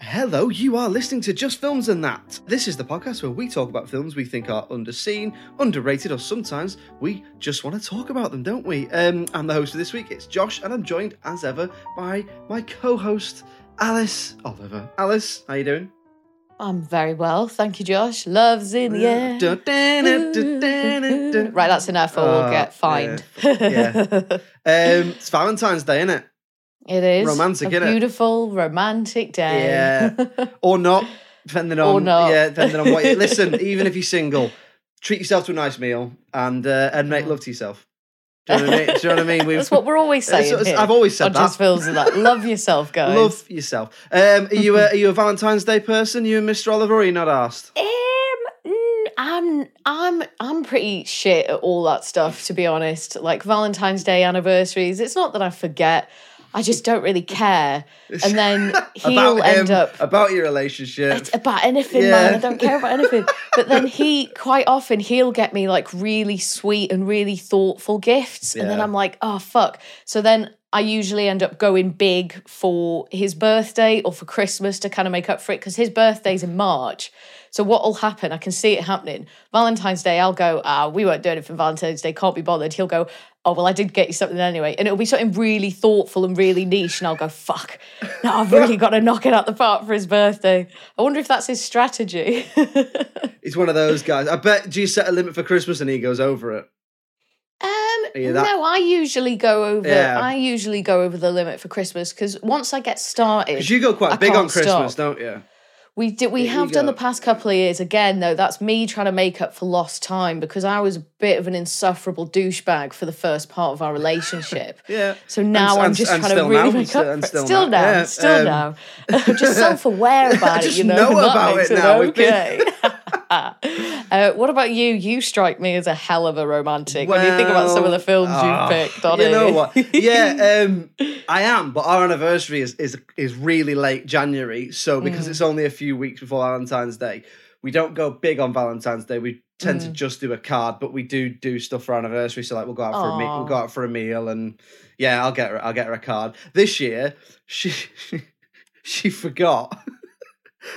Hello, you are listening to Just Films and That. This is the podcast where we talk about films we think are underseen, underrated, or sometimes we just want to talk about them, don't we? Um, I'm the host for this week, it's Josh, and I'm joined as ever by my co-host, Alice Oliver. Alice, how you doing? I'm very well, thank you, Josh. Love's in the air. Right, that's enough, or we'll Oh, get fined. yeah. Um, it's Valentine's Day, isn't it? It is Romantic, a beautiful romantic day. Yeah. Or not, depending on Or not. yeah, depending on what. You, listen, even if you're single, treat yourself to a nice meal and uh, and make love to yourself. Do you know what I mean? Do you know what I mean? That's what we're always saying. here I've always said that. Just feels like love yourself, guys. Love yourself. Um, are you a, are you a Valentine's Day person? You and Mr. Oliver, or are you not asked? Um, I'm I'm I'm pretty shit at all that stuff to be honest. Like Valentine's Day anniversaries, it's not that I forget. I just don't really care. And then he'll end up about your relationship. It's about anything, Yeah. man. I don't care about anything. But then he quite often he'll get me like really sweet and really thoughtful gifts, and then I'm like, oh fuck. So then I usually end up going big for his birthday or for Christmas to kind of make up for it because his birthday's in March. So what will happen? I can see it happening. Valentine's Day, I'll go, ah, we won't do anything for Valentine's Day, can't be bothered. He'll go, oh, well, I did get you something anyway. And it'll be something really thoughtful and really niche. And I'll go, fuck, now I've really got to knock it out the park for his birthday. I wonder if that's his strategy. He's one of those guys. I bet. Do you set a limit for Christmas and he goes over it? Um, no, I usually go over. Yeah. I usually go over the limit for Christmas because once I get started, Because you go quite I big on Christmas, stop. don't you? We did. We There you have done the past couple of years. Again, though, that's me trying to make up for lost time because I was a bit of an insufferable douchebag for the first part of our relationship. Yeah. So now I'm and- just trying to really now, make still- up for it. still Still now, yeah, still um, now. Just self-aware about it. You know, know about it now. Okay. uh, what about you? You strike me as a hell of a romantic. when you think about some of the films ah, you've picked, on you know what? Yeah, um, I am. But our anniversary is is is really late January, so because Mm. it's only a few weeks before Valentine's Day, we don't go big on Valentine's Day. We tend Mm. to just do a card, but we do do stuff for our anniversary. So like we'll go out for a meal, we'll go out for a meal, and yeah, I'll get her. I'll get her a card this year. She she forgot.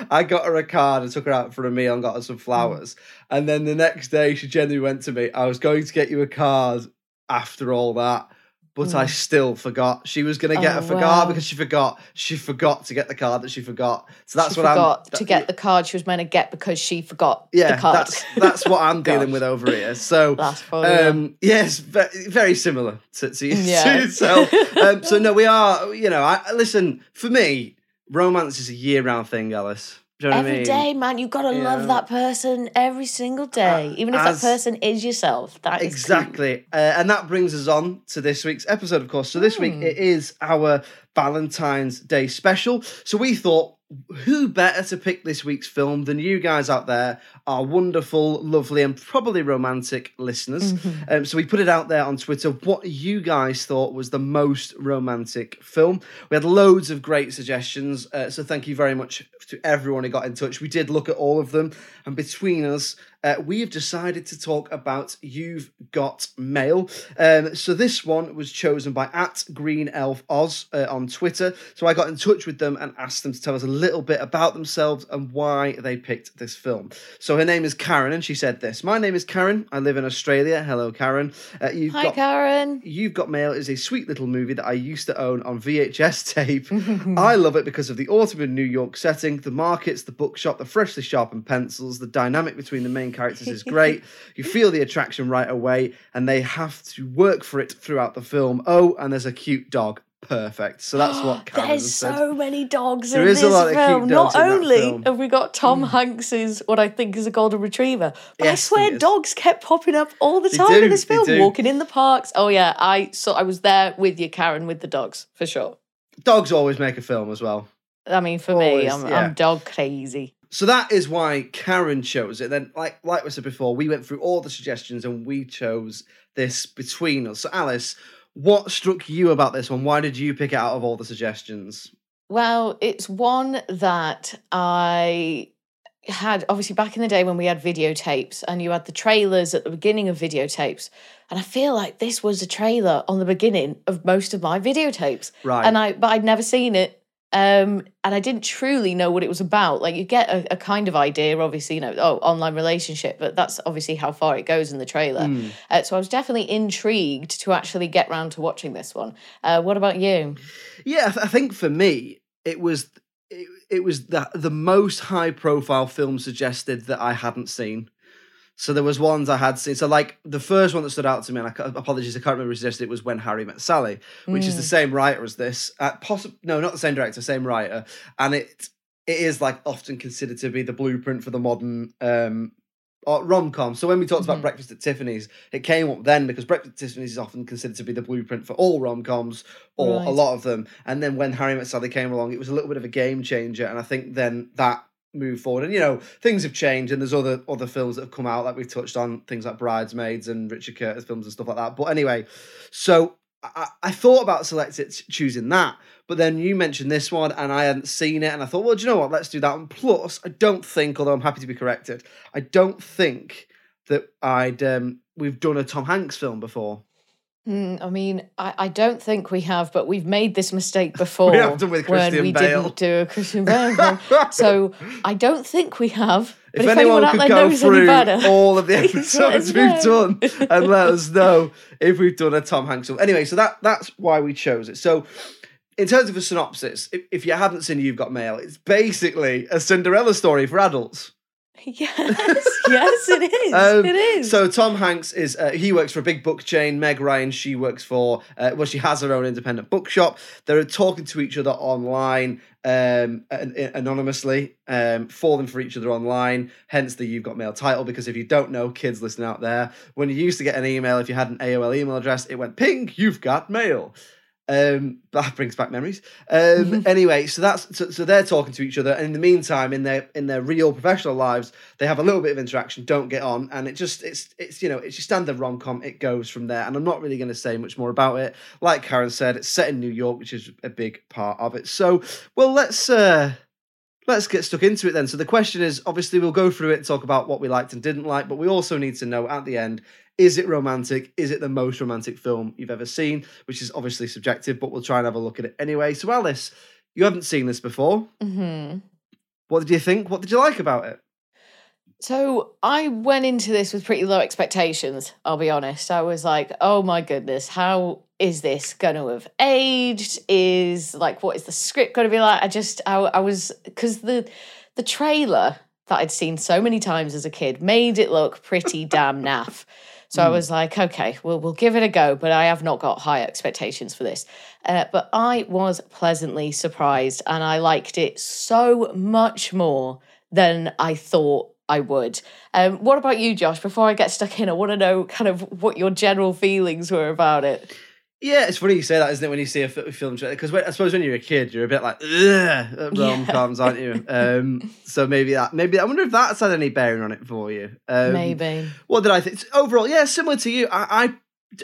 I got her a card and took her out for a meal and got her some flowers. And then the next day, she genuinely went to me, I was going to get you a card after all that, but I still forgot. She was going to get Oh, a forgot wow. because she forgot. She forgot to get the card that she forgot. So that's she what forgot I'm. to get the card she was meant to get because she forgot Yeah, the card. that's that's what I'm dealing with over here. So, That's funny, yeah. um, yes, very, very similar to, to, Yeah. to yourself. um, so no, we are. You know, I- listen. For me, romance is a year-round thing, Alice. Do you know what I mean? day, man, you've gotta Yeah. love that person every single day, even if that person is yourself. That is cool. Exactly. Uh, and that brings us on to this week's episode, of course. So this week Hmm. it is our Valentine's Day special. So we thought, who better to pick this week's film than you guys out there, our wonderful, lovely, and probably romantic listeners? Mm-hmm. Um, so we put it out there on Twitter what you guys thought was the most romantic film. We had loads of great suggestions. Uh, so thank you very much to everyone who got in touch. We did look at all of them, and between us, uh, we have decided to talk about You've Got Mail. Um, so this one was chosen by at Green Elf Oz uh, on Twitter. So I got in touch with them and asked them to tell us a little bit about themselves and why they picked this film. So her name is Karen, and she said this: "My name is Karen. I live in Australia. Hello, Karen. Uh, you've Hi, got Karen. You've Got Mail is a sweet little movie that I used to own on VHS tape. I love it because of the autumn in New York setting, the markets, the bookshop, the freshly sharpened pencils, the dynamic between the main characters is great. you feel the attraction right away, and they have to work for it throughout the film. Oh, and there's a cute dog. Perfect. So that's what Karen There's said. so many dogs There in is a this lot of cute film. dogs Not in that only film. Hmm. have we got Tom Hanks's what I think is a golden retriever, but I Yes, swear it is. dogs kept popping up all the They time do, in this they film, do. walking in the parks. Oh yeah, I so I was there with you, Karen, with the dogs for sure. Dogs always make a film as well. I mean, for me, Always, I'm, yeah. I'm dog crazy. So that is why Karen chose it. Then, like like we said before, we went through all the suggestions and we chose this between us. So, Alice, what struck you about this one? Why did you pick it out of all the suggestions? Well, it's one that I had obviously back in the day when we had videotapes and you had the trailers at the beginning of videotapes. And I feel like this was a trailer on the beginning of most of my videotapes. Right. And I but I'd never seen it. Um, and I didn't truly know what it was about. Like you get a, a kind of idea, obviously, you know, oh, online relationship, but that's obviously how far it goes in the trailer. Hmm. Uh, so I was definitely intrigued to actually get round to watching this one. Uh, what about you? Yeah, I think for me, it was it, it was the the most high profile film suggested that I hadn't seen. So there was ones I had seen. So like the first one that stood out to me, and I apologies, I can't remember who suggested it was When Harry Met Sally, which is the same writer as this. Uh, possi- no, not the same director, same writer, and it it is like often considered to be the blueprint for the modern um rom com. So when we talked about Breakfast at Tiffany's, it came up then because Breakfast at Tiffany's is often considered to be the blueprint for all rom coms or a lot of them. And then when Harry Met Sally came along, it was a little bit of a game changer, and I think then that moved forward. And you know, things have changed, and there's other other films that have come out that we've touched on, things like Bridesmaids and Richard Curtis films and stuff like that. But anyway, so. I, I thought about selecting choosing that, but then you mentioned this one and I hadn't seen it, and I thought, well, do you know what? Let's do that one. Plus, I don't think, although I'm happy to be corrected, I don't think that I'd um, we've done a Tom Hanks film before. Hmm, I mean, I, I don't think we have, but we've made this mistake before. We have done with when Christian we Bale. didn't do a Christian Bale. so I don't think we have. But if, if, anyone, out could go through all of the episodes we've done and let us know if we've done a Tom Hanks film. Anyway, so that that's why we chose it. So, in terms of a synopsis, if, if you haven't seen You've Got Mail, it's basically a Cinderella story for adults. yes, yes, it is. Um, it is. So Tom Hanks is uh, he works for a big book chain. Meg Ryan she works for uh, well she has her own independent bookshop. They're talking to each other online um, an- an- anonymously, um, falling for each other online. Hence the "You've Got Mail" title. Because if you don't know, kids listening out there, when you used to get an email, if you had an AOL email address, it went ping. You've got mail. Um, that brings back memories. Um, anyway, so that's so, so they're talking to each other, and in the meantime, in their in their real professional lives, they have a little bit of interaction, don't get on, and it just it's it's you know it's your standard rom com. It goes from there, and I'm not really going to say much more about it. Like Karen said, it's set in New York, which is a big part of it. So, well, let's uh let's get stuck into it then. So the question is, obviously, we'll go through it, talk about what we liked and didn't like, but we also need to know at the end is it romantic? Is it the most romantic film you've ever seen? Which is obviously subjective, but we'll try and have a look at it anyway. So, Alice, you haven't seen this before. hmm What did you think? What did you like about it? So I went into this with pretty low expectations, I'll be honest. I was like, oh my goodness, how is this going to have aged? Is like, what is the script going to be like? I just, I, I was, because the, the trailer that I'd seen so many times as a kid made it look pretty damn naff. So I was like, okay, well, we'll give it a go, but I have not got high expectations for this. Uh, but I was pleasantly surprised and I liked it so much more than I thought I would. Um, what about you, Josh? Before I get stuck in, I want to know kind of what your general feelings were about it. Yeah, it's funny you say that, isn't it? When you see a fi- film trailer, because I suppose when you're a kid, you're a bit like ugh, rom coms, aren't you? Um, so maybe that, maybe I wonder if that's had any bearing on it for you. Um, Maybe. What did I think? Overall, yeah, similar to you. I, I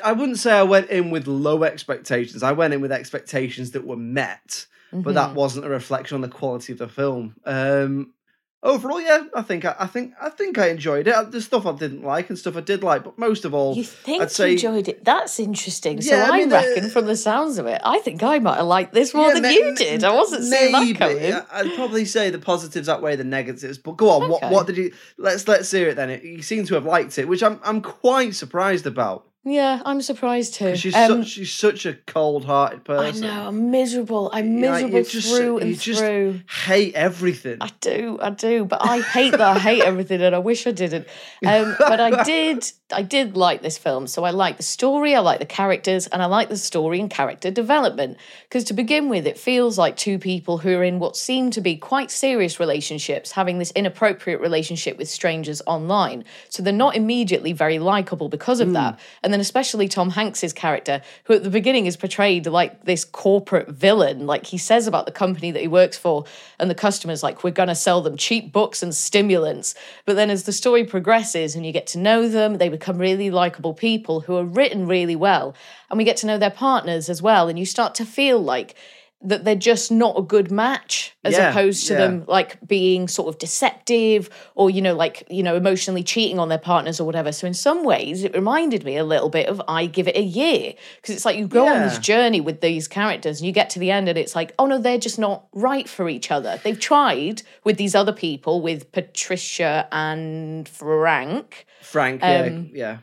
I wouldn't say I went in with low expectations. I went in with expectations that were met, but Mm-hmm. that wasn't a reflection on the quality of the film. Um, overall, yeah, I think I, I think I think I enjoyed it. There's stuff I didn't like and stuff I did like, but most of all, You think I'd say you enjoyed it? That's interesting. So Yeah, I I, mean, uh, reckon, from the sounds of it, I think I might have liked this more Yeah, than ma- you did. I wasn't seeing that coming. I'd probably say the positives outweigh the negatives. But go on, what Okay. what did you? Let's let's hear it then. You seem to have liked it, which I'm I'm quite surprised about. Yeah, I'm surprised too. She's Um, such she's such a cold-hearted person. I know. I'm miserable. I'm miserable just- through and you just through. hate everything. I do, I do, but I hate that. I hate everything, and I wish I didn't. Um, but I did, I did like this film. So I like the story, I like the characters, and I like the story and character development. Because to begin with, it feels like two people who are in what seem to be quite serious relationships having this inappropriate relationship with strangers online. So they're not immediately very likable because of that. And then especially Tom Hanks's character, who at the beginning is portrayed like this corporate villain. Like he says about the company that he works for and the customers, like, we're going to sell them cheap books and stimulants. But then as the story progresses and you get to know them, they become really likable people who are written really well. And we get to know their partners as well. And you start to feel like, that they're just not a good match as Yeah, opposed to yeah. them like being sort of deceptive or you know like you know emotionally cheating on their partners or whatever so in some ways it reminded me a little bit of i give it a year because it's like you go on this journey with these characters and you get to the end and it's like oh no they're just not right for each other they've tried with these other people with patricia and frank Frank, yeah, Um, yeah.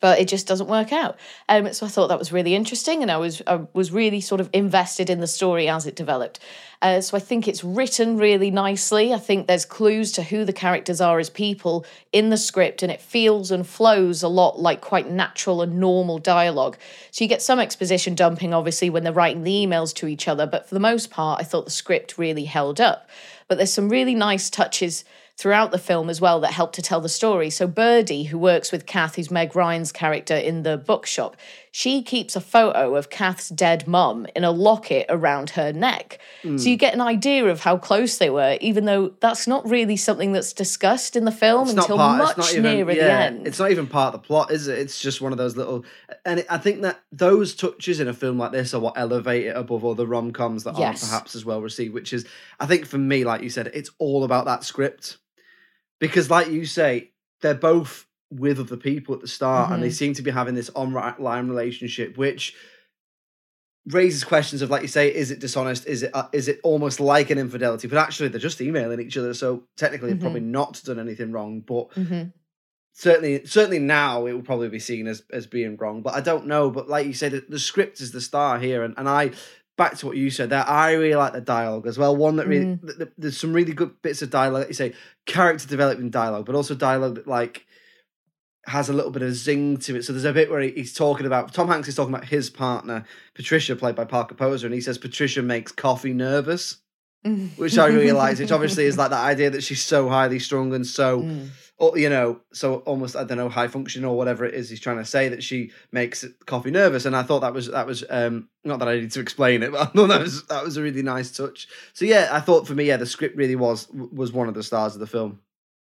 But it just doesn't work out. Um, so I thought that was really interesting, and I was I was really sort of invested in the story as it developed. Uh, so I think it's written really nicely. I think there's clues to who the characters are as people in the script, and it feels and flows a lot like quite natural and normal dialogue. So you get some exposition dumping, obviously, when they're writing the emails to each other, but for the most part, I thought the script really held up. But there's some really nice touches throughout the film as well that help to tell the story. So Birdie, who works with Kath, who's Meg Ryan's character in the bookshop, she keeps a photo of Kath's dead mum in a locket around her neck. So you hmm. get an idea of how close they were, even though that's not really something that's discussed in the film It's until part. much even. nearer yeah, the end. it's not even part of the plot, is it? It's just one of those little. And I think that those touches in a film like this are what elevate it above other rom coms that aren't perhaps as well received. Which is, I think, for me, like you said, it's all about that script, because, like you say, they're both with other people at the start, and they Mhm. seem to be having this online relationship, which raises questions of like you say is it dishonest is it uh, is it almost like an infidelity but actually they're just emailing each other so technically they've probably not done anything wrong but Mhm. certainly certainly now it will probably be seen as as being wrong but i don't know but like you said the, the script is the star here and, and i back to what you said there i really like the dialogue as well one that really mm. th- th- there's some really good bits of dialogue like you say character development dialogue but also dialogue that like has a little bit of zing to it. So there's a bit where he- he's talking about Tom Hanks is talking about his partner Patricia, played by Parker Posey, and he says Patricia makes coffee nervous, mm. which I really like. Which obviously is like that idea that she's so highly strung and so, mm. You know, so almost I don't know high function or whatever it is he's trying to say that she makes coffee nervous. And I thought that was that was um not that I need to explain it, but I thought that was that was a really nice touch. So yeah, I thought for me, yeah, the script really was was one of the stars of the film.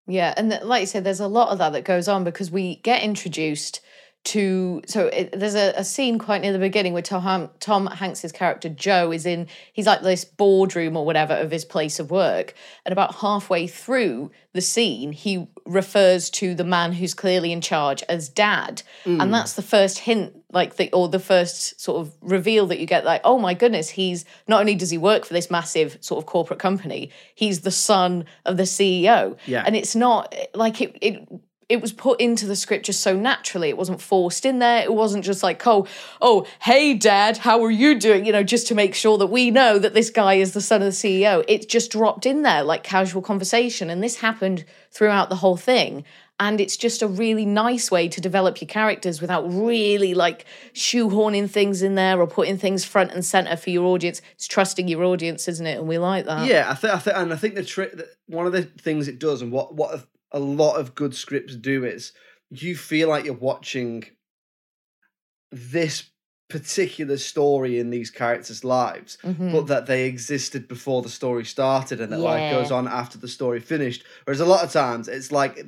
Yeah, and like you said, there's a lot of that that goes on because we get introduced to. So it, there's a, a scene quite near the beginning where Tom, Tom Hanks's character Joe is in. He's like this boardroom or whatever of his place of work, and about halfway through the scene, he refers to the man who's clearly in charge as Dad, and mm. that's the first hint, like the or the first sort of reveal that you get. Like, oh my goodness, he's not only does he work for this massive sort of corporate company, he's the son of the CEO. Yeah. and it's not like it it it was put into the script just so naturally. It wasn't forced in there. It wasn't just like oh oh hey dad how are you doing? You know just to make sure that we know that this guy is the son of the ceo it just dropped in there like casual conversation. And this happened throughout the whole thing. And it's just a really nice way to develop your characters without really like shoehorning things in there or putting things front and center for your audience. It's trusting your audience isn't it? And we like that. Yeah, I think, I think, and I think the trick, one of the things it does, and what what a, lot of good scripts do is, you feel like you're watching this particular story in these characters' lives, Mm-hmm. but that they existed before the story started, and that life goes on after the story finished. Whereas a lot of times it's like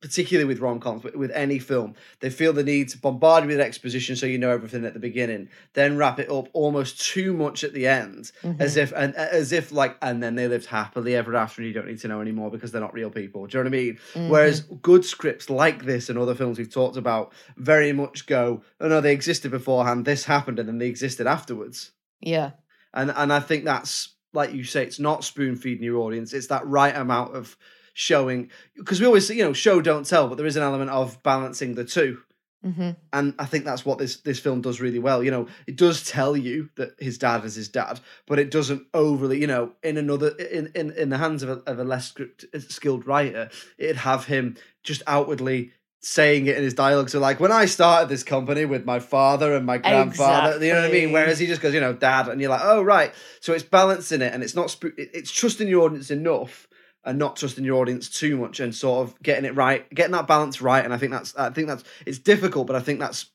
particularly with rom coms, but with any film, they feel the need to bombard you with exposition so you know everything at the beginning, then wrap it up almost too much at the end, mm-hmm. as if and uh, as if like, and then they lived happily ever after, and you don't need to know anymore because they're not real people. Do you know what I mean? Mm-hmm. Whereas good scripts like this and other films we've talked about very much go, oh no, they existed beforehand, this happened, and then they existed afterwards Yeah. and and I think that's like you say, it's not spoon feeding your audience. It's that right amount of showing because we always say, you know show don't tell, but there is an element of balancing the two. hmm And I think that's what this this film does really well. You know, it does tell you that his dad is his dad, but it doesn't overly, you know, in another in in, in the hands of a, of a less script, skilled writer, it'd have him just outwardly saying it in his dialogue. So like when I started this company with my father and my grandfather, you know what I mean? Whereas he just goes, you know, dad, and you're like, oh right. So it's balancing it, and it's not it- it's trusting your audience enough. And not trusting your audience too much, and sort of getting it right, getting that balance right, and I think that's, I think that's, it's difficult, but I think that's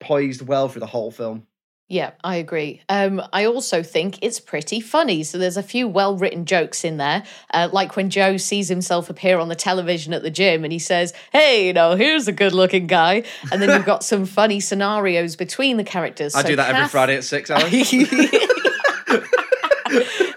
poised well for the whole film. Yeah, I agree. Um, I also think it's pretty funny. So there's a few well written jokes in there, uh, like when Joe sees himself appear on the television at the gym and he says, Hey, you know, here's a good looking guy. And then you've got some funny scenarios between the characters. I So do that every Friday at six hours.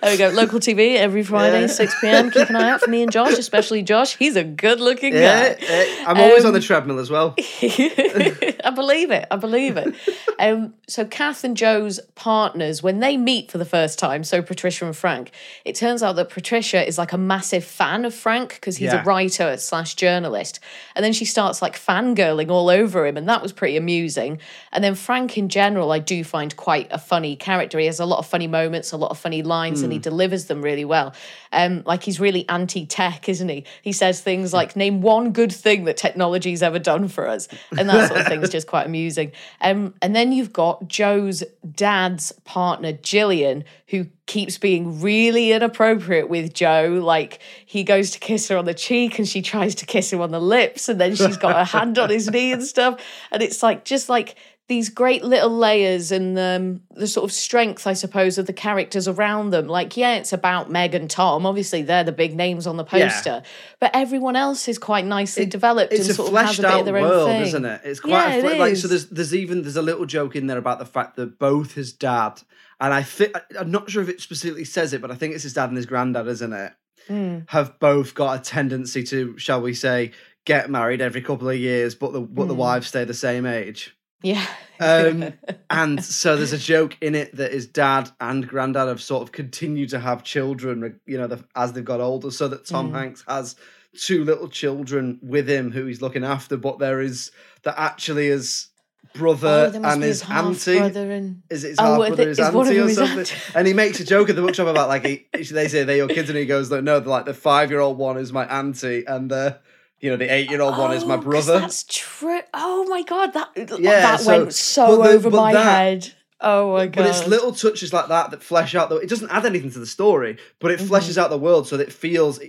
there we go. Local TV every Friday, Yeah. 6 p.m. Keep an eye out for me and Josh, especially Josh. He's a good looking yeah, guy. yeah. I'm always on Um, the treadmill as well. I believe it. I believe it. Um, so Kath and Joe's partners, when they meet for the first time, so Patricia and Frank, it turns out that Patricia is like a massive fan of Frank because he's Yeah. a writer slash journalist. And then she starts like fangirling all over him, and that was pretty amusing. And then Frank in general, I do find quite a funny character. He has a lot of funny moments, a lot of funny lines, and he delivers them really well. Um, like he's really anti-tech, isn't he? He says things like, "Name one good thing that technology's ever done for us," and that sort of thing is just quite amusing. Um, and then you've got Joe's dad's partner, Gillian, who keeps being really inappropriate with Joe. Like he goes to kiss her on the cheek, and she tries to kiss him on the lips, and then she's got her hand on his knee and stuff. And it's like just like these great little layers and um, the sort of strength, I suppose, of the characters around them. Like, yeah, it's about Meg and Tom. Obviously, they're the big names on the Yeah. poster, but everyone else is quite nicely It- developed It's and a sort of has a bit out of their own world, thing. isn't it? It's quite Yeah, a it like so. There's there's even there's a little joke in there about the fact that both his dad and I think I'm not sure if it specifically says it, but I think it's his dad and his granddad, isn't it? Hmm. Have both got a tendency to, shall we say, get married every couple of years, but the but the Hmm. wives stay the same age. Yeah. Um, and so there's a joke in it that his dad and granddad have sort of continued to have children, you know, the, as they've got older, so that Tom Mm. Hanks has two little children with him who he's looking after, but there is that actually is brother Oh, and be his, auntie. and Is it his Oh, half brother, his is one of auntie or something? And he makes a joke at the bookshop about like he, they say they're your kids, and he goes, "No, no, like the five year old one is my auntie, and the you know the eight year old one is my Oh, brother." That's true. Oh my god, that Yeah, that so- went so the- over my that- head. Oh my god. But it's little touches like that that flesh out the. It doesn't add anything to the story, but it mm-hmm. fleshes out the world so that it feels,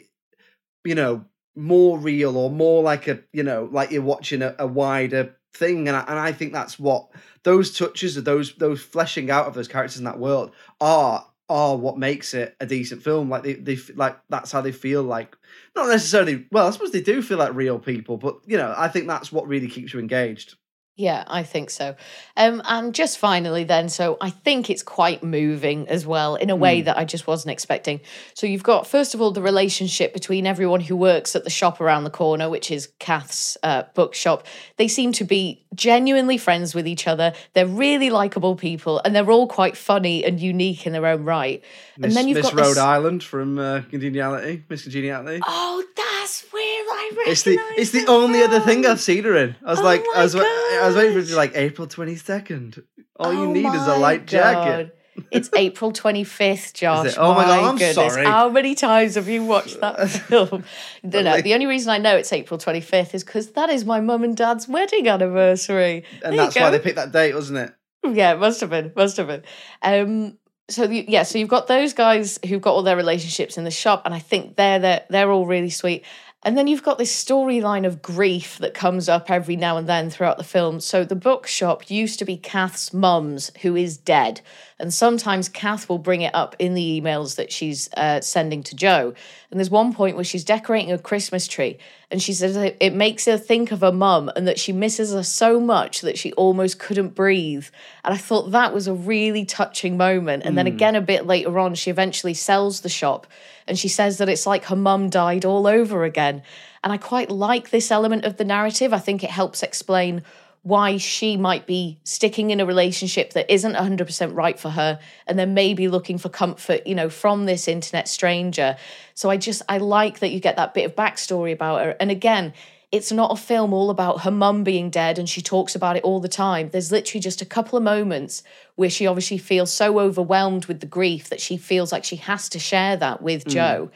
you know, more real or more like a, you know, like you're watching a, a wider thing. And I, and I think that's what those touches of those those fleshing out of those characters in that world are are what makes it a decent film. Like they they like that's how they feel like not necessarily. Well, I suppose they do feel like real people, but you know, I think that's what really keeps you engaged. Yeah, I think so. Um, and just finally, then, so I think it's quite moving as well in a way that I just wasn't expecting. So you've got, first of all, the relationship between everyone who works at the shop around the corner, which is Kath's uh, bookshop. They seem to be genuinely friends with each other. They're really likable people, and they're all quite funny and unique in their own right. Miss, and then you've Miss got Rhode this, Island from uh, Congeniality, Miss Congeniality. Oh, that's where I recognize It's the it's the only other thing. I've seen her in. I was Oh like, my I was wa- I was waiting for it to be like April twenty second. All you Oh need is a my light jacket. God. It's April 25th, Josh. Oh my God, I'm goodness. sorry. How many times have you watched that film? no, no, Like- the only reason I know it's April 25th is because that is my mum and dad's wedding anniversary. And you that's why go. they picked that date, wasn't it? Yeah, it must have been. Must have been. Um, so you, yeah, so you've got those guys who've got all their relationships in the shop, and I think they're they're, they're all really sweet. And then you've got this storyline of grief that comes up every now and then throughout the film. So the bookshop used to be Kath's mum's, who is dead, and sometimes Kath will bring it up in the emails that she's uh, sending to Joe. And there's one point where she's decorating a Christmas tree, And she says it, it makes her think of her mum and that she misses her so much that she almost couldn't breathe. And I thought that was a really touching moment. And then again, a bit later on, she eventually sells the shop and she says that it's like her mum died all over again. And I quite like this element of the narrative. I think it helps explain why she might be sticking in a relationship that isn't 100% right for her and then maybe looking for comfort you know from this internet stranger. So i just i like that you get that bit of backstory about her. And again it's not a film all about her mum being dead and she talks about it all the time. There's literally just a couple of moments where she obviously feels so overwhelmed with the grief that she feels like she has to share that with mm. joe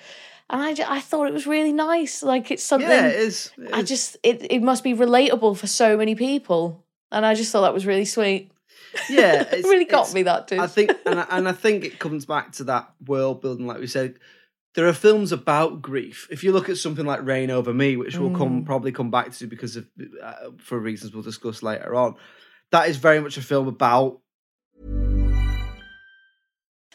and I, I thought it was really nice like it's something Yeah, it is. it I is. just it, it must be relatable for so many people. And I just thought that was really sweet. yeah, It really got me that too. I think, and I, and I think it comes back to that world building, like we said. There are films about grief. If you look at something like Reign Over Me, which we'll Mm. come probably come back to because of uh, for reasons we'll discuss later on, that is very much a film about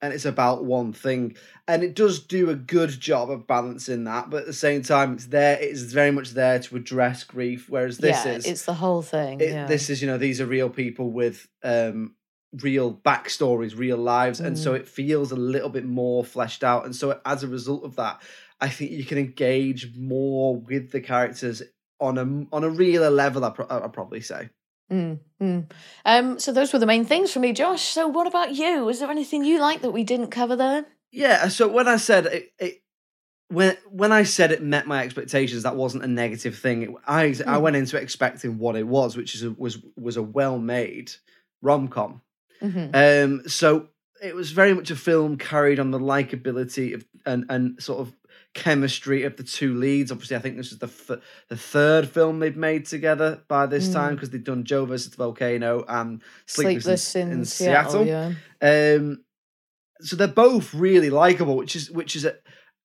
and it's about one thing and it does do a good job of balancing that but at the same time it's there it's very much there to address grief whereas this yeah, is it's the whole thing. it, yeah. this is you know these are real people with um real backstories real lives and Mm. so it feels a little bit more fleshed out and so as a result of that i think you can engage more with the characters on a on a realer level i pro- i'd probably say Mm, mm. Um, so those were the main things for me, Josh. So what about you? Is there anything you like that we didn't cover there? Yeah, so when I said it, it when when I said it met my expectations, that wasn't a negative thing. It- I I Mm. went into expecting what it was, which is a, was was a well made rom com. Mhm. Um, so it was very much a film carried on the likability of and and sort of chemistry of the two leads. Obviously, I think this is the f- the third film they've made together by this time Mm. because they've done Joe versus the Volcano and Sleepless, Sleepless in, in Seattle. Seattle. Yeah. Um, so they're both really likable, which is which is a,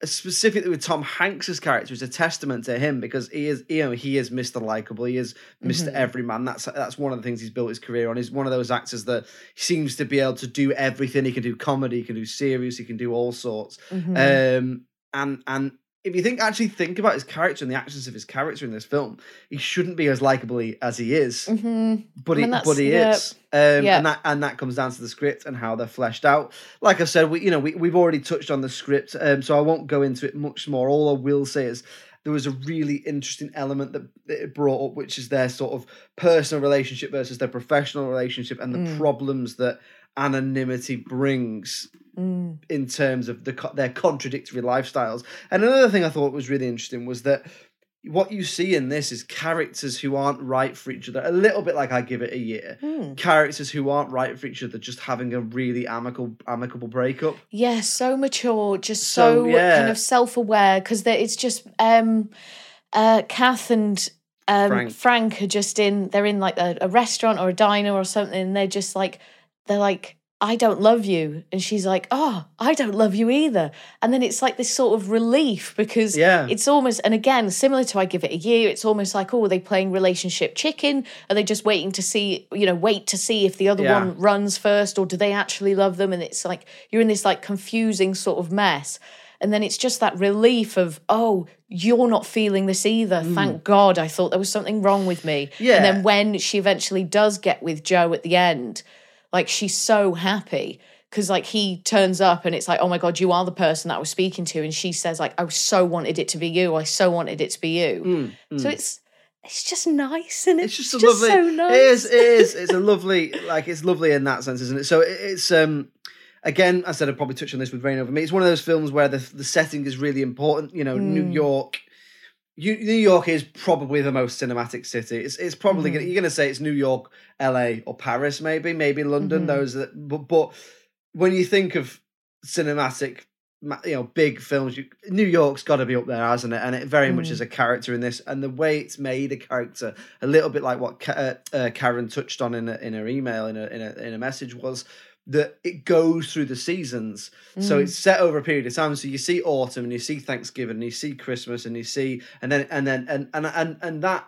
specifically with Tom Hanks's character is a testament to him because he is you know he is Mr. Likable, he is mister Mhm. Everyman. That's that's one of the things he's built his career on. He's one of those actors that seems to be able to do everything. He can do comedy, he can do serious, he can do all sorts. Mhm. Um, and and if you think actually think about his character and the actions of his character in this film, he shouldn't be as likable as he is. Mhm. But I he, mean, but he is, um, and that and that comes down to the script and how they're fleshed out. Like I said, we you know we we've already touched on the script, um, so I won't go into it much more. All I will say is there was a really interesting element that, that it brought up, which is their sort of personal relationship versus their professional relationship, and the Mm. problems that anonymity brings Mm. in terms of the their contradictory lifestyles. And another thing I thought was really interesting was that what you see in this is characters who aren't right for each other. A little bit like I give it a year. Hmm. Characters who aren't right for each other, just having a really amicable amicable breakup. Yeah, so mature, just So, so, yeah. kind of self-aware because it's just um uh Kath and um Frank. Frank. are just in they're in like a, a restaurant or a diner or something and they're just like they're like I don't love you. And she's like oh I don't love you either. And then it's like this sort of relief because Yeah. it's almost and again similar to I give it a year it's almost like oh are they playing relationship chicken? Are they just waiting to see you know wait to see if the other Yeah. one runs first or do they actually love them? And it's like you're in this like confusing sort of mess. And then it's just that relief of oh you're not feeling this either. Mm. Thank god i thought there was something wrong with me. Yeah. and then when she eventually does get with joe at the end like she's so happy because like he turns up and it's like oh my god you are the person that i was speaking to and she says like i so wanted it to be you i so wanted it to be you so it's it's just nice and it's, It's just just, a lovely. so nice It is. It is. It's a lovely. Like it's lovely in that sense, isn't it? So it's um. Again, I said I'd probably touch on this with Reign Over Me. It's one of those films where the the setting is really important. You know, New Mm. York. You, New York is probably the most cinematic city. It's it's probably Mm-hmm. gonna, you're going to say it's New York, L.A. or Paris, maybe maybe London. Mhm. Those that, but but when you think of cinematic, you know, big films, you, New York's got to be up there, hasn't it? And it very much Mm. is a character in this, and the way it's made a character, a little bit like what Ka- uh, uh, Karen touched on in a, in her email in a, in a in a message was that it goes through the seasons. So Mm. it's set over a period of time. So you see autumn, and you see Thanksgiving, and you see Christmas, and you see, and then and then and and and and that.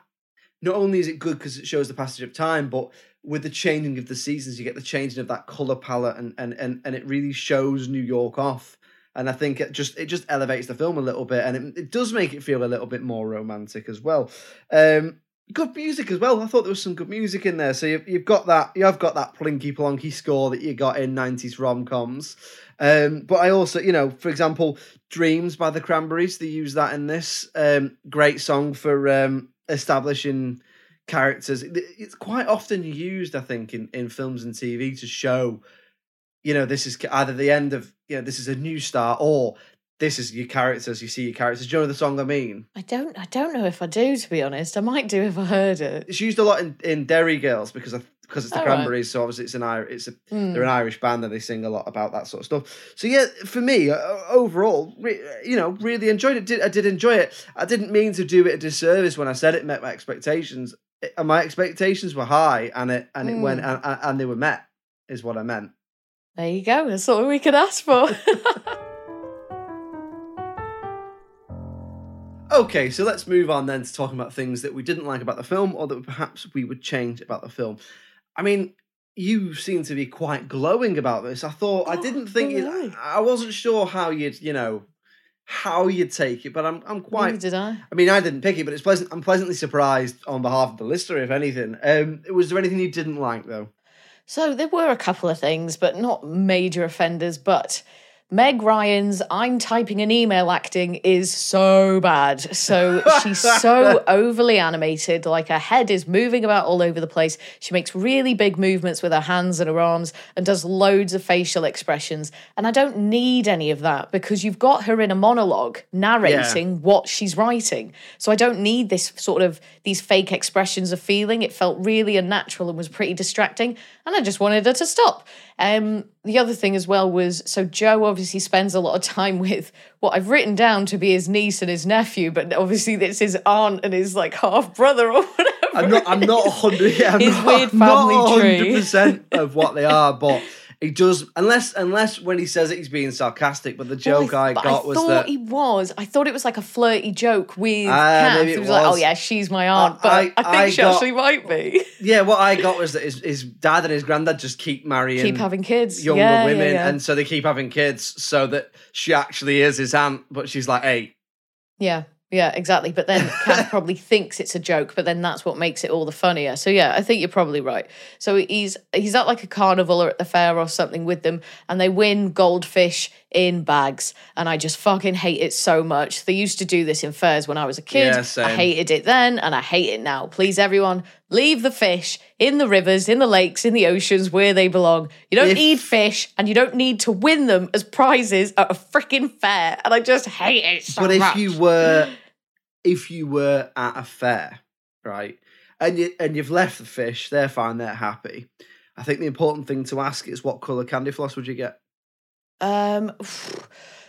Not only is it good because it shows the passage of time, but with the changing of the seasons, you get the changing of that color palette, and and and, and it really shows New York off. And I think it just it just elevates the film a little bit, and it, it does make it feel a little bit more romantic as well. Um, good music as well. I thought there was some good music in there. So you've, you've got that you have got that plinky plonky score that you got in nineties rom coms. Um, but I also, you know, for example, "Dreams" by the Cranberries. They use that in this um, great song for um, establishing characters. It's quite often used, I think, in, in films and TV to show, you know, this is either the end of, you know, this is a new start or this is your characters. You see your characters. Do you know the song I mean? I don't. I don't know if I do. To be honest, I might do if I heard it. It's used a lot in, in Derry Girls because of, because it's the All right. Cranberries. So obviously it's an Ir- it's a, Hmm. they're an Irish band and they sing a lot about that sort of stuff. So yeah, for me uh, overall, re- you know, really enjoyed it. Did I did enjoy it? I didn't mean to do it a disservice when I said it met my expectations. It- and my expectations were high, and it and it went Hmm. and, and and they were met. Is what I meant. There you go. That's all we could ask for. Okay, so let's move on then to talking about things that we didn't like about the film or that perhaps we would change about the film. I mean, you seem to be quite glowing about this. I thought I Oh, didn't think really? I wasn't sure how you'd, you know, how you'd take it, but I'm I'm Neither quite did I? I mean, I didn't pick it, but it's pleasant I'm pleasantly surprised on behalf of the listener if anything. Um was there anything you didn't like though? So there were a couple of things, but not major offenders. But Meg Ryan's I'm typing an email acting is so bad. So she's so overly animated, like her head is moving about all over the place. She makes really big movements with her hands and her arms and does loads of facial expressions. And I don't need any of that because you've got her in a monologue narrating what she's writing. So I don't need this sort of these fake expressions of feeling. It felt really unnatural and was pretty distracting. And I just wanted her to stop. Um, the other thing as well was so Joe obviously spends a lot of time with what I've written down to be his niece and his nephew, but obviously it's his aunt and his like half brother or whatever. I'm not I'm not a hundred yeah, I'm His not, weird I'm not family tree. hundred percent of what they are, but he does unless unless when he says it he's being sarcastic, but the Well, joke I, got I was thought that he was. I thought it was like a flirty joke with ah, maybe It it was, like, oh yeah, she's my aunt, but I- I, think I she got- actually might be. Yeah, what I got was that his, his dad and his granddad just keep marrying, Keep having kids. younger Yeah, yeah, women, yeah. and so they keep having kids, so that she actually is his aunt, but she's like, "Hey, Yeah, yeah, exactly. But then Kath probably thinks it's a joke, but then that's what makes it all the funnier. So yeah, I think you're probably right. So he's he's at like a carnival or at the fair or something with them, and they win goldfish in bags. And I just fucking hate it so much. They used to do this in fairs when I was a kid. Yeah, I hated it then, and I hate it now. Please, everyone, leave the fish in the rivers, in the lakes, in the oceans where they belong. You don't If- need fish, and you don't need to win them as prizes at a freaking fair. And I just hate it so much. but if you were if you were at a fair, right, and you and you've left the fish, they're fine, they're happy. I think the important thing to ask is what colour candy floss would you get? Um,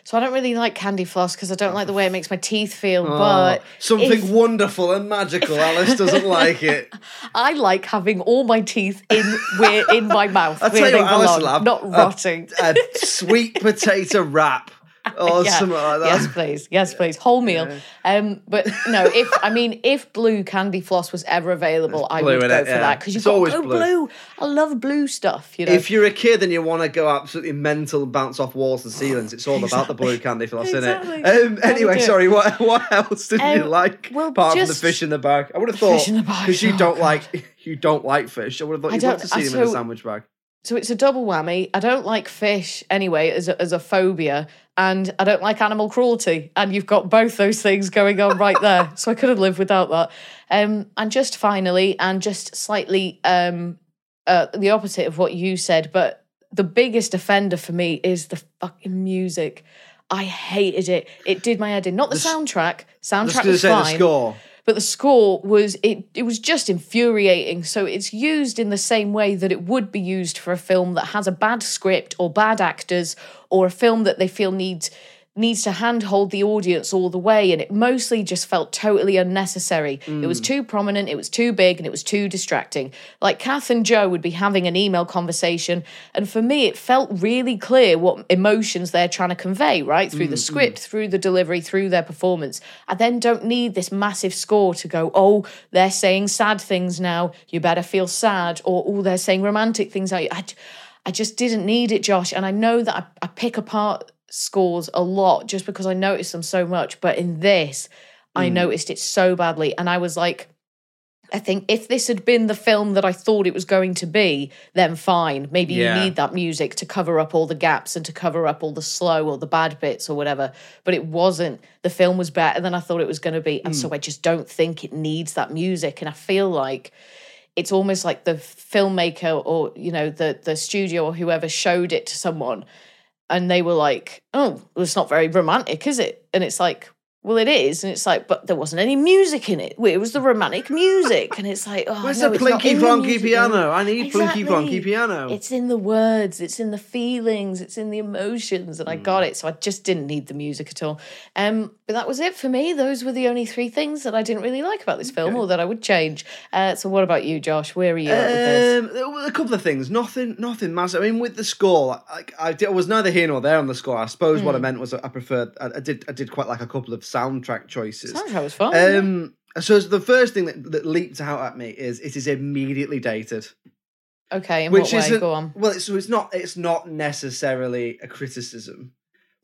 so I don't really like candy floss because I don't like the way it makes my teeth feel. Oh, but something if- wonderful and magical. Alice doesn't like it. I like having all my teeth in where in my mouth I'll tell you what Alice belong, not a- rotting. A, sweet potato wrap or Yeah. that. Yes, please. Yes, please. Whole meal. Um, but no, if I mean, if blue candy floss was ever available, I would go it, for yeah. that because got always oh, blue. blue. I love blue stuff. You know, If you're a kid and you want to go absolutely mental and bounce off walls and ceilings, it's all about the blue candy floss, Exactly. isn't it? Um, anyway, sorry. What what else did you Um, like well, apart from the fish in the bag? I would have thought because you oh, don't God. like you don't like fish. I would have thought I you'd love to see them in a sandwich bag. So it's a double whammy. I don't like fish anyway as a, as a phobia, and I don't like animal cruelty. And you've got both those things going on right there. So I couldn't live without that. Um, and just finally, and just slightly um, uh, the opposite of what you said, but the biggest offender for me is the fucking music. I hated it. It did my head in. Not the, The soundtrack. Was Soundtrack was say fine the score. But the score was it it was just infuriating. So it's used in the same way that it would be used for a film that has a bad script or bad actors or a film that they feel needs needs to handhold the audience all the way and it mostly just felt totally unnecessary. It mm. was too prominent it was too big and it was too distracting. Like kath and joe would be having an email conversation and for me it felt really clear what emotions they're trying to convey right? Through the mm, script mm. through the delivery through their performance. I then don't need this massive score to go oh they're saying sad things now you better feel sad or oh they're saying romantic things. I, I, I just didn't need it josh and i know that I, I pick apart scores a lot just because i noticed them so much but in this i mm. noticed it so badly and i was like I think if this had been the film that I thought it was going to be, then fine. Maybe Yeah. you need that music to cover up all the gaps and to cover up all the slow or the bad bits or whatever. But it wasn't. The film was better than I thought it was going to be. And so mm. I just don't think it needs that music. And I feel like it's almost like the filmmaker or, you know, the the studio or whoever showed it to someone and they were like, oh, it's not very romantic, is it? And it's like, well, it is. And it's like, but there wasn't any music in it. It was the romantic music? And it's like, oh, Where's no, the plinky plonky piano? I need Exactly. plinky plonky piano. It's in the words, it's in the feelings, it's in the emotions, and I got Hmm. it. So I just didn't need the music at all. Um, but that was it for me. Those were the only three things that I didn't really like about this film or that I would change. Uh, so what about you, Josh? Where are you at with this? Um, a couple of things. Nothing, nothing massive. I mean, with the score, I, did, I was neither here nor there on the score. I suppose Hmm. what I meant was I preferred. I, I did. I did quite like a couple of soundtrack choices. Soundtrack was fun. Um, so the first thing that, that leaped out at me is it is immediately dated, okay, in which what way? Go on. well. It's, so it's not. It's not necessarily a criticism.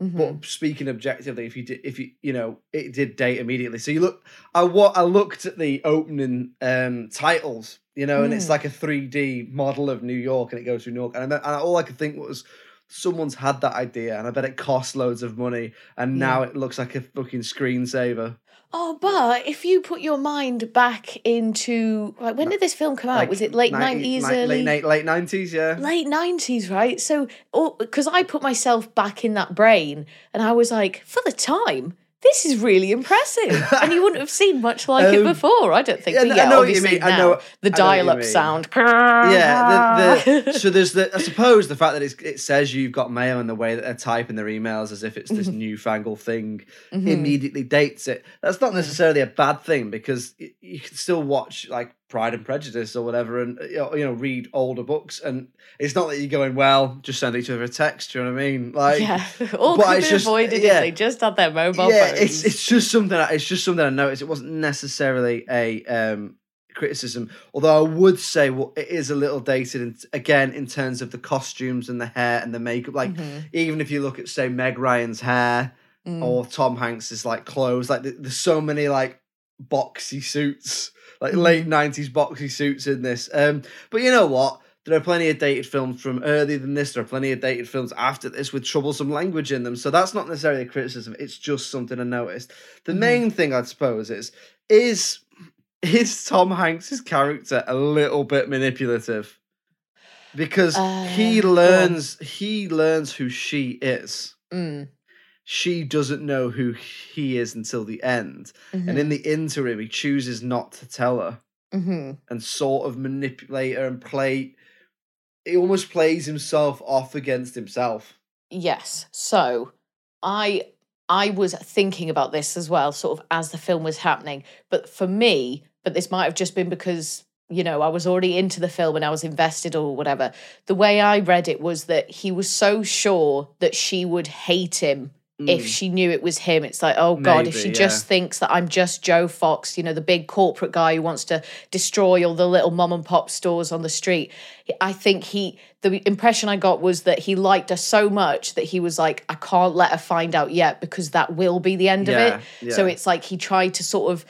Mhm. But speaking objectively, if you did, if you you know, it did date immediately. So you look, I what I looked at the opening um titles, you know, and it's Mm. like a three D model of New York, and it goes through New York, and, I, and all I could think was. Someone's had that idea, and I bet it costs loads of money, and now it looks like a fucking screensaver. Oh, but if you put your mind back into like when did this film come out? Like was it late nineties, ni- early late late nineties? Yeah, late nineties, right? So, oh, because I put myself back in that brain, and I was like, for the time, this is really impressive, and you wouldn't have seen much like it Um, before. I don't think. yeah, but I yeah, know what you mean, I now know- the I know what you dial-up sound. yeah. The, the, so there's the I suppose the fact that it's, it says you've got mail and the way that they're typing their emails as if it's this newfangled thing Mm-hmm. immediately dates it. That's not necessarily a bad thing because you can still watch like Pride and Prejudice or whatever, and you know, read older books, and it's not that you're going well. Just send each other a text. Do you know what I mean? Like, yeah, all but could just- avoided yeah. if they just had their mobile yeah, phones. it's it's just something. I- It's just something I noticed. It wasn't necessarily a um, criticism, although I would say well, it is a little dated. In, again, in terms of the costumes and the hair and the makeup. Like Mm-hmm. even if you look at say Meg Ryan's hair Mm. or Tom Hanks's like clothes. Like there's so many like boxy suits, like Mm. late '90s boxy suits in this. Um, but you know what? There are plenty of dated films from earlier than this. There are plenty of dated films after this with troublesome language in them. So that's not necessarily a criticism. It's just something I noticed. Mm-hmm. The main thing I suppose is is is Tom Hanks's character a little bit manipulative? Because he Uh, on. learns he learns who she is Mm. She doesn't know who he is until the end. And Mhm. in the interim, he chooses not to tell her Mhm. and sort of manipulate her and play. He almost plays himself off against himself. Yes. So I I was thinking about this as well, sort of as the film was happening. But for me, but this might have just been because, you know, I was already into the film and I was invested or whatever. The way I read it was that he was so sure that she would hate him if Mm. she knew it was him. It's like, oh God, if she yeah. just thinks that I'm just Joe Fox, you know, the big corporate guy who wants to destroy all the little mom and pop stores on the street. I think he, the impression I got was that he liked her so much that he was like, I can't let her find out yet because that will be the end Yeah, of it. So it's like he tried to sort of.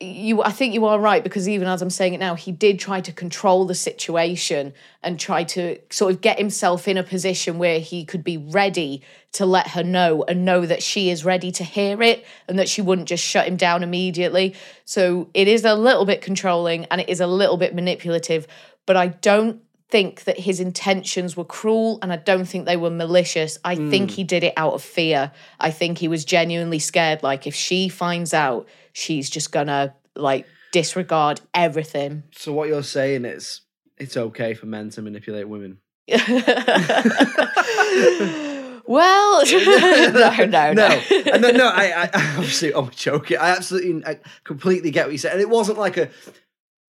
You, I think you are right because even as I'm saying it now, he did try to control the situation and try to sort of get himself in a position where he could be ready to let her know and know that she is ready to hear it and that she wouldn't just shut him down immediately. So it is a little bit controlling and it is a little bit manipulative, but I don't think that his intentions were cruel and I don't think they were malicious. I think mm. he did it out of fear. I think he was genuinely scared like if she finds out, she's just gonna like disregard everything. So what you're saying is it's okay for men to manipulate women. well, no, no, no. no, no, no. I, I obviously, I'm joking. I absolutely, I completely get what you said, and it wasn't like a.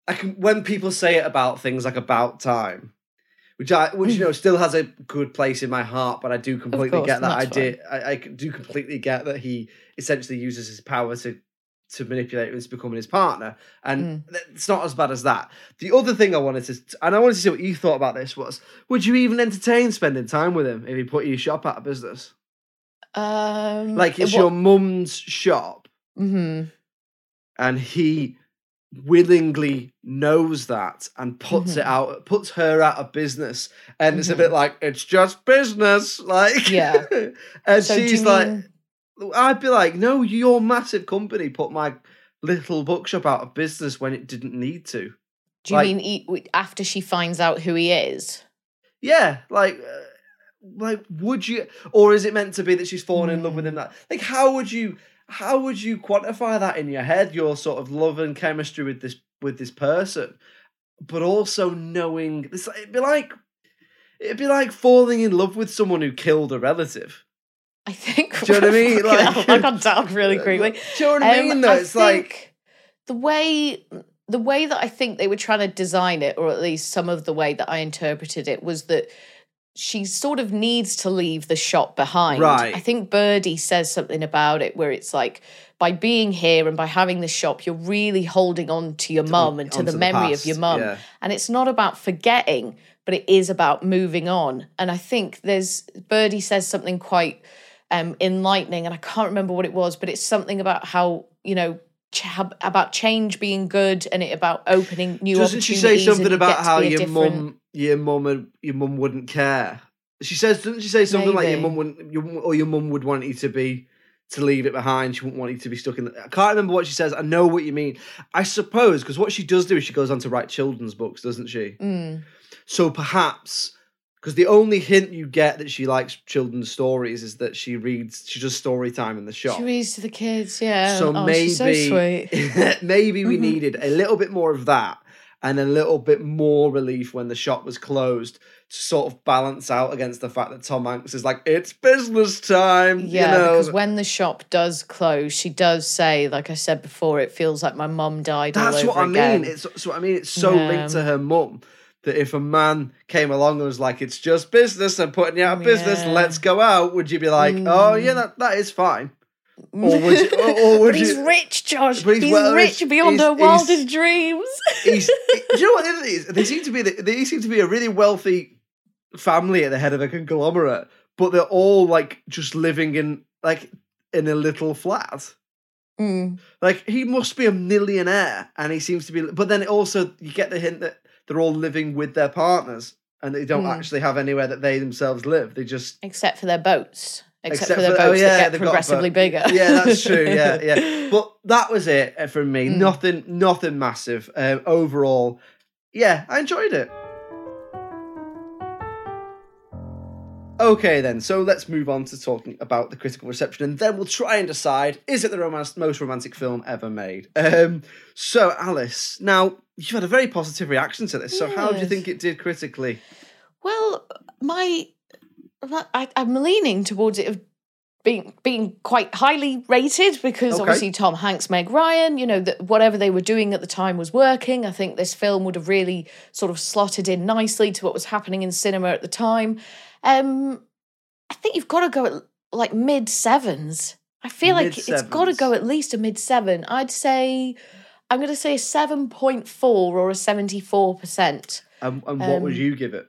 I can when people say it about things like about time, which I, which you know, still has a good place in my heart, but I do completely course, get that idea. I, I do completely get that he essentially uses his power to to manipulate him into becoming his partner, and th- it's not as bad as that. The other thing I wanted to, and I wanted to see what you thought about this was: would you even entertain spending time with him if he put your shop out of business? Um, Like it's what- your mum's shop, Mhm. and he willingly knows that and puts it Mhm. out, puts her out of business, and it's a bit like it's just business, like Mm-hmm. Yeah. and So she's like, mean- I'd be like, no, your massive company put my little bookshop out of business when it didn't need to. Do you like- mean he, after she finds out who he is? Yeah, like, uh, like, would you, or is it meant to be that she's fallen in love with him? That, like, how would you, how would you quantify that in your head? Your sort of love and chemistry with this with this person, but also knowing this. It'd be like, it'd be like falling in love with someone who killed a relative. I think. Do you know what I mean? Like- I got dark really quickly. Do you know what I Um, mean? Though it's like, think the way the way that I think they were trying to design it, or at least some of the way that I interpreted it, was that she sort of needs to leave the shop behind. Right. I think Birdie says something about it where it's like by being here and by having the shop, you're really holding on to your mum and to the the memory past, of your mum. yeah. And it's not about forgetting, but it is about moving on. And I think there's Birdie says something quite um, enlightening, and I can't remember what it was, but it's something about how you know ch- about change being good and it about opening new opportunities. doesn't she say something about how your different- mum, your mum, and your mum wouldn't care? She says, doesn't she say something like your Maybe. mum wouldn't, your, or your mum would want you to be to leave it behind. She wouldn't want you to be stuck in. The, I can't remember what she says. I know what you mean. I suppose because what she does do is she goes on to write children's books, doesn't she? Mm. So perhaps because the only hint you get that she likes children's stories is that she reads, she does story time in the shop. She reads to the kids, yeah. So oh, maybe so sweet. maybe we Mhm. needed a little bit more of that and a little bit more relief when the shop was closed to sort of balance out against the fact that Tom Hanks is like, it's business time. Yeah, you know? because when the shop does close, she does say, like I said before, it feels like my mum died. all That's what I again. mean. It's so I mean it's so Yeah. linked to her mum that if a man came along and was like, "It's just business, I'm putting you out of business, Yeah. let's go out," would you be like, "Oh yeah, that, that is fine"? Or would you? Or, or would but he's you? rich, Josh. He's he's rich beyond He's- her he's- wildest dreams. He's, do you know what the other is? They seem to be the, they seem to be a really wealthy family at the head of a conglomerate, but they're all like just living in like in a little flat. Mm. Like he must be a millionaire, and he seems to be. But then also you get the hint that they're all living with their partners, and they don't Mm. actually have anywhere that they themselves live. They just Except for their boats. Except, Except for their for- oh, boats yeah, that get they've got a progressively bigger. yeah, that's true. Yeah, yeah. But that was it uh, from me. Mm. Nothing, nothing massive. Um, overall, yeah, I enjoyed it. Okay, then. So let's move on to talking about the critical reception, and then we'll try and decide: is it the romance, most romantic film ever made? Um, so, Alice, now you've had a very positive reaction to this. So, how do you think it did critically? Well, my, I, I'm leaning towards it of being being quite highly rated because Okay. obviously Tom Hanks, Meg Ryan, you know, that whatever they were doing at the time was working. I think this film would have really sort of slotted in nicely to what was happening in cinema at the time. Um, I think you've got to go at like mid sevens. I feel like it's got to go at least a mid seven. I'd say. I'm going to say a 7.4 or a 74%. Um, and what would Um, you give it?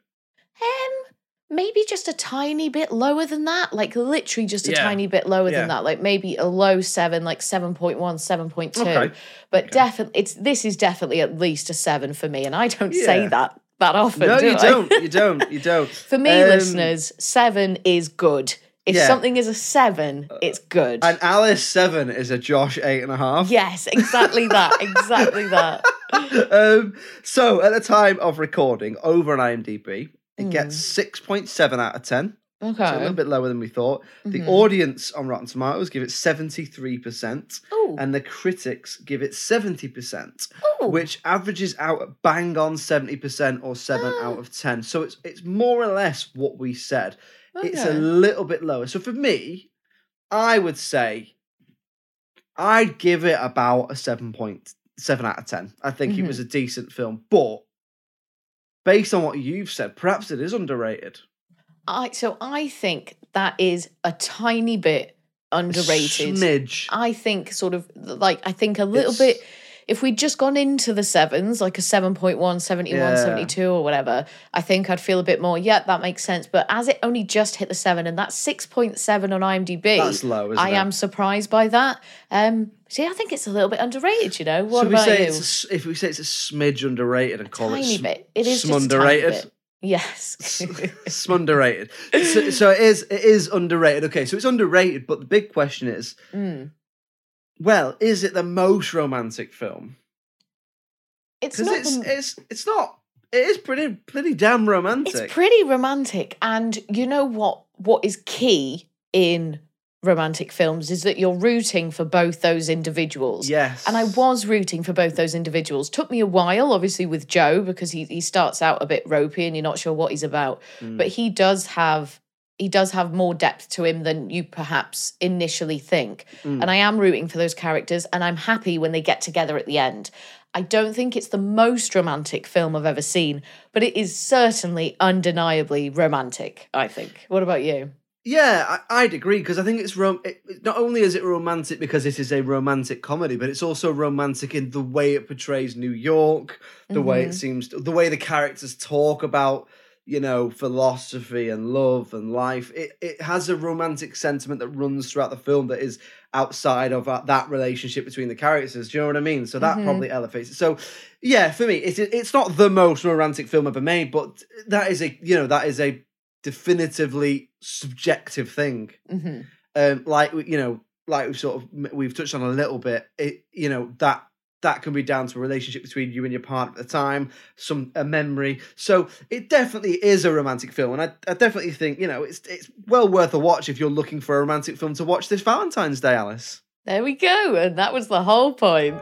Um, maybe just a tiny bit lower than that. Like literally just a Yeah. tiny bit lower Yeah. than that. Like maybe a low seven, like 7.1, 7.2. Okay. But definitely it's this is definitely at least a seven for me. And I don't Yeah. say that that often. No, do you I? don't. You don't. You don't. for me, Um, listeners, seven is good. If Yeah. Uh, something is a seven, it's good. And Alice Seven is a Josh eight and a half. yes, exactly that. Exactly that. um, so at the time of recording, over on IMDb, it Mm. gets six point seven out of ten. Okay. So a little bit lower than we thought. The Mhm. audience on Rotten Tomatoes give it seventy three percent, Ooh. and the critics give it seventy percent, Ooh. which averages out at bang on seventy percent or seven Ah. out of ten. So it's it's more or less what we said. It's a little bit lower. So for me, I would say I'd give it about a seven point seven out of ten. I think it Mm-hmm. was a decent film, but based on what you've said, perhaps it is underrated. I so I think that is a tiny bit underrated. Smidge. I think sort of like I think a little It's- bit if we'd just gone into the sevens, like a 7.1, 71, Yeah. 72 or whatever, I think I'd feel a bit more, yeah, that makes sense. But as it only just hit the seven and that's 6.7 on IMDb, That's low, I it? am surprised by that. Um, see, I think it's a little bit underrated, you know. What so we about say you? it's a if we say it's a smidge underrated and call tiny it sm- bit. It is just a tiny underrated. bit. Yes. Smunderated. so, so it is it is underrated. Okay, so it's underrated, but the big question is, Mm. Well, is it the most romantic film? It's not it's the- it's it's not. It is pretty pretty damn romantic. It's pretty romantic, and you know what? What is key in romantic films is that you're rooting for both those individuals. Yes. And I was rooting for both those individuals. Took me a while, obviously, with Joe because he he starts out a bit ropey and you're not sure what he's about, Mm. but he does have. He does have more depth to him than you perhaps initially think. Mm. And I am rooting for those characters, and I'm happy when they get together at the end. I don't think it's the most romantic film I've ever seen, but it is certainly undeniably romantic, I think. What about you? Yeah, I, I'd agree because I think it's rom- it, not only is it romantic because it is a romantic comedy, but it's also romantic in the way it portrays New York, the way Mhm. it seems, the way the characters talk about you know philosophy and love and life. It it has a romantic sentiment that runs throughout the film that is outside of uh, that relationship between the characters. Do you know what I mean? So that Mhm. probably elevates it. So yeah, for me, it's it's not the most romantic film ever made, but that is a you know that is a definitively subjective thing. hmm Um, like you know, like we've sort of we've touched on a little bit. It you know that that can be down to a relationship between you and your partner at the time, some a memory. So it definitely is a romantic film, and I, I definitely think you know it's it's well worth a watch if you're looking for a romantic film to watch this Valentine's Day, Alice. There we go. And that was the whole point.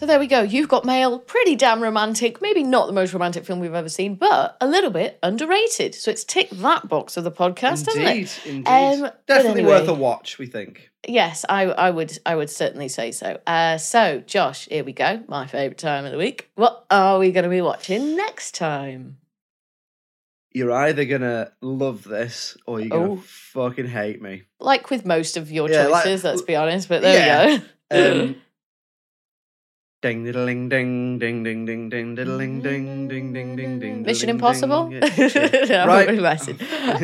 So there we go. You've got mail. Pretty damn romantic. Maybe not the most romantic film we've ever seen, but a little bit underrated. So it's ticked that box of the podcast, indeed, hasn't it? indeed, Um, definitely anyway. worth a watch. We think. Yes, I, I would I would certainly say so. Uh, so, Josh, here we go. My favourite time of the week. What are we going to be watching next time? You're either gonna love this or you're gonna Oh. fucking hate me. Like with most of your Yeah, like- choices, let's be honest. But there Yeah. we go. Um, Ding diddling ding ding ding ding ding ding diddling ding ding ding ding ding. Mission Impossible? ding. Yeah, yeah. I'm right. only messing.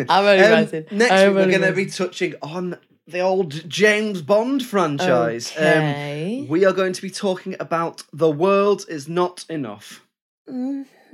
I'm only Um, messing. Next I'm week we're going to be touching on the old James Bond franchise. Um, Okay. we are going to be talking about The World Is Not Enough.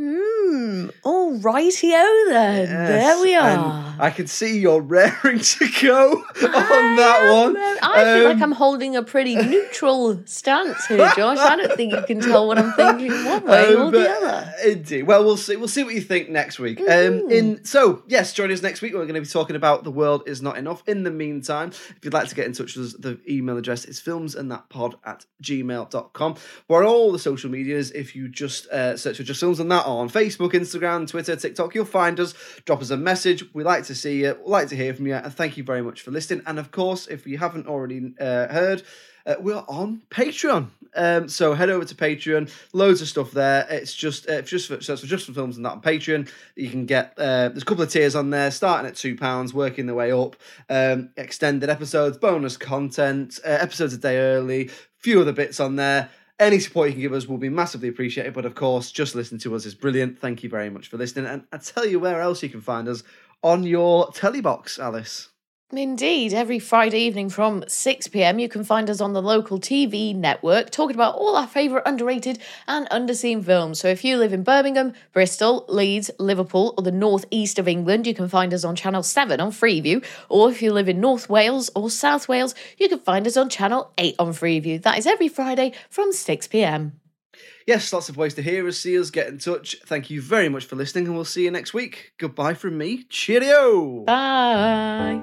Hmm. All rightio then. There we are. I can see you're raring to go on that one. I feel like Um, I'm holding a pretty neutral stance here, Josh. I don't think you can tell what I'm thinking one way Um, or the other. Indeed. Well, we'll see. We'll see what you think next week. Um, Mm-hmm. in so yes, join us next week. We're going to be talking about the world is not enough. In the meantime, if you'd like to get in touch with us, the email address is filmsandthatpod at gmail.com. We're on all the social medias. If you just uh, search for just films and that on Facebook, Instagram, Twitter, TikTok, you'll find us. Drop us a message. We like to see you. We like to hear from you. And thank you very much for listening. And of course, if you haven't already uh, heard. Uh, we're on Patreon, um, so head over to Patreon. Loads of stuff there. It's just uh, just for, so it's for just for films and that on Patreon. You can get uh, there's a couple of tiers on there, starting at two pounds, working their way up. Um, extended episodes, bonus content, uh, episodes a day early, few other bits on there. Any support you can give us will be massively appreciated. But of course, just listening to us is brilliant. Thank you very much for listening. And I tell you where else you can find us on your telly box, Alice. Indeed, every Friday evening from 6 pm, you can find us on the local TV network talking about all our favourite underrated and underseen films. So if you live in Birmingham, Bristol, Leeds, Liverpool, or the northeast of England, you can find us on Channel 7 on Freeview. Or if you live in North Wales or South Wales, you can find us on Channel 8 on Freeview. That is every Friday from 6 pm. Yes, lots of ways to hear us, see us, get in touch. Thank you very much for listening, and we'll see you next week. Goodbye from me. Cheerio. Bye.